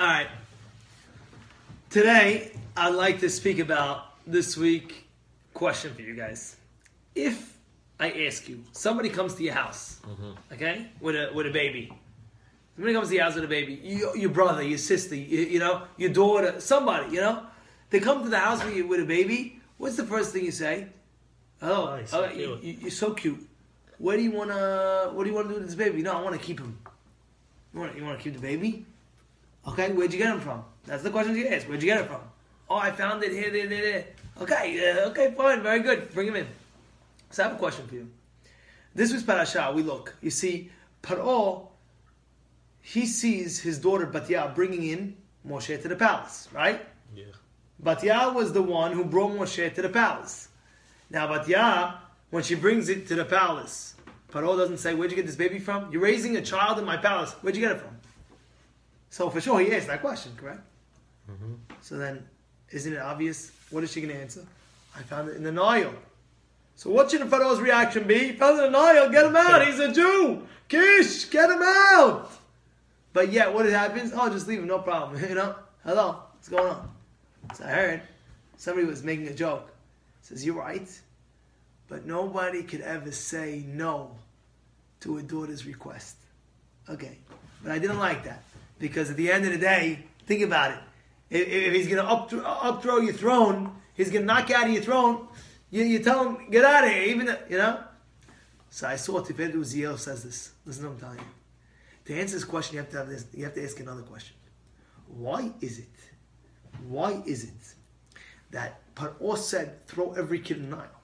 All right. Today, I'd like to speak about this week question for you guys. If I ask you, somebody comes to your house, mm-hmm. okay, with a with a baby. Somebody comes to your house with a baby. You, your brother, your sister, you, you know, your daughter, somebody, you know, they come to the house with you with a baby. What's the first thing you say? Oh, Oh, so oh, you, you're so cute. What do you wanna? What do you want to do with this baby? No, I want to keep him. You want? You want to keep the baby? Okay, where'd you get him from? That's the question you ask. Where'd you get it from? Oh, I found it here, there, there, there. Okay, uh, okay, fine, very good. Bring him in. So I have a question for you. This was Parashah. We look. You see, Paro, he sees his daughter Batya bringing in Moshe to the palace, right? Yeah. Batya was the one who brought Moshe to the palace. Now, Batya, when she brings it to the palace, Paro doesn't say, Where'd you get this baby from? You're raising a child in my palace. Where'd you get it from? So, for sure, he asked that question, correct? Mm-hmm. So then, isn't it obvious? What is she going to answer? I found it in the Nile. So, what should the Pharaoh's reaction be? He found it in the Nile. Get him out. He's a Jew. Kish, get him out. But yet, what happens? Oh, just leave him. No problem. You know? Hello. What's going on? So I heard somebody was making a joke. Says, You're right, but nobody could ever say no to a daughter's request. Okay. But I didn't like that. Because at the end of the day, think about it. If, if he's going to up, upthrow your throne, he's going to knock you out of your throne, you, you tell him, get out of here, even, you know? So I saw Tiferet Uziel says this. Listen to what I'm telling you. To answer this question, you have to have this, you have to ask another question. Why is it why is it that Paro said throw every kid in the Nile?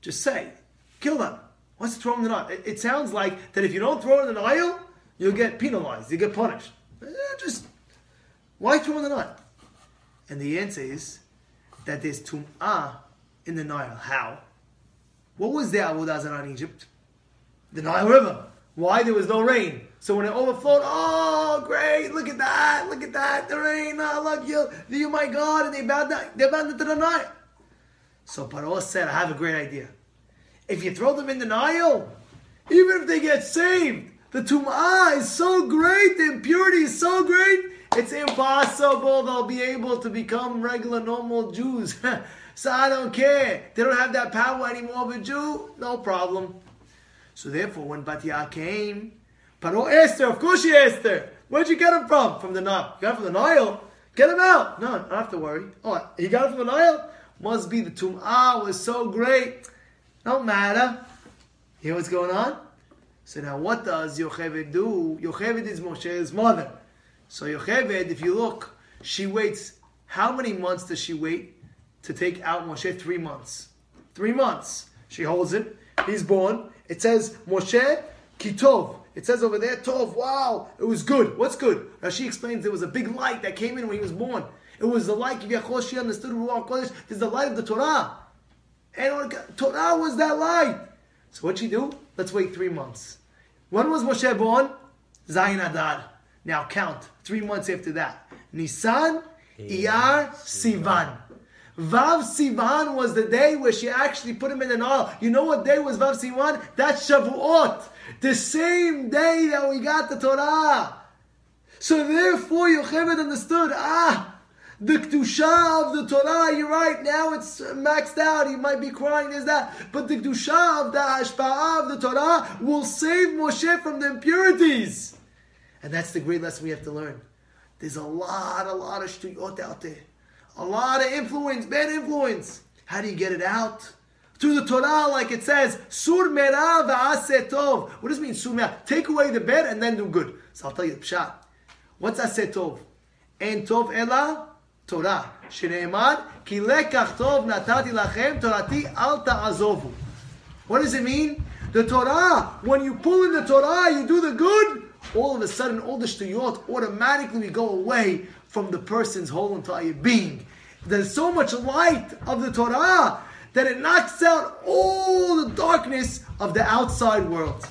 Just say, kill them. Throw them in the Nile. It, it sounds like that if you don't throw in the Nile, you'll get penalized, you get punished. Just why in the Nile? And the answer is that there's tum'ah in the Nile. How? What was the Avodah Zarah in Egypt? The Nile River. Why? There was no rain. So when it overflowed, oh, great, look at that, look at that, the rain, oh, look, you, you, oh my God, and they bowed down, they bowed to the Nile. So Paro said, I have a great idea. If you throw them in the Nile, even if they get saved, the tum'ah is so great, the impurity is so great, it's impossible they'll be able to become regular, normal Jews. so I don't care. They don't have that power anymore of a Jew, no problem. So therefore, when Batya came, Paro Esther, of course she asked her, where'd you get him from? From the Nile. You got it from the Nile? Get him out. No, I don't have to worry. Oh, he got it from the Nile? Must be the Tum'ah was so great. Don't matter. Hear what's going on? So now what does Yocheved do? Yocheved is Moshe's mother. So Yocheved, if you look, she waits, how many months does she wait to take out Moshe? Three months. Three months. She holds it. He's born. It says Moshe Kitov. It says over there, Tov. Wow, it was good. What's good? Now she explains there was a big light that came in when he was born. It was the light. If she understood Ruach Kodesh, there's the light of the Torah. And Torah was that light. So what'd she do? Let's wait three months. When was Moshe born? Zayin Adar. Now count. Three months after that. Nisan, Iyar, Sivan. Vav Sivan was the day where she actually put him in the Nile. You know what day was Vav Sivan? That's Shavuot. The same day that we got the Torah. So therefore Yocheved understood, ah, the Kedusha of the Torah, you're right, now it's maxed out, he might be crying, there's that. But the Kedusha of the Hashpa'ah of the Torah will save Moshe from the impurities. And that's the great lesson we have to learn. There's a lot, a lot of shtuyot out there. A lot of influence, bad influence. How do you get it out? Through the Torah, like it says, Sur mera v'aseh tov. What does it mean, Sur? Take away the bad and then do good. So I'll tell you the pshat. What's aseh tov? En tov ela Torah. שנאמר, כי לקח טוב נתתי לכם, תורתי אל תעזובו. What does it mean? The Torah, when you pull in the Torah, you do the good, all of a sudden, all the shtuyot automatically go away from the person's whole entire being. There's so much light of the Torah that it knocks out all the darkness of the outside world.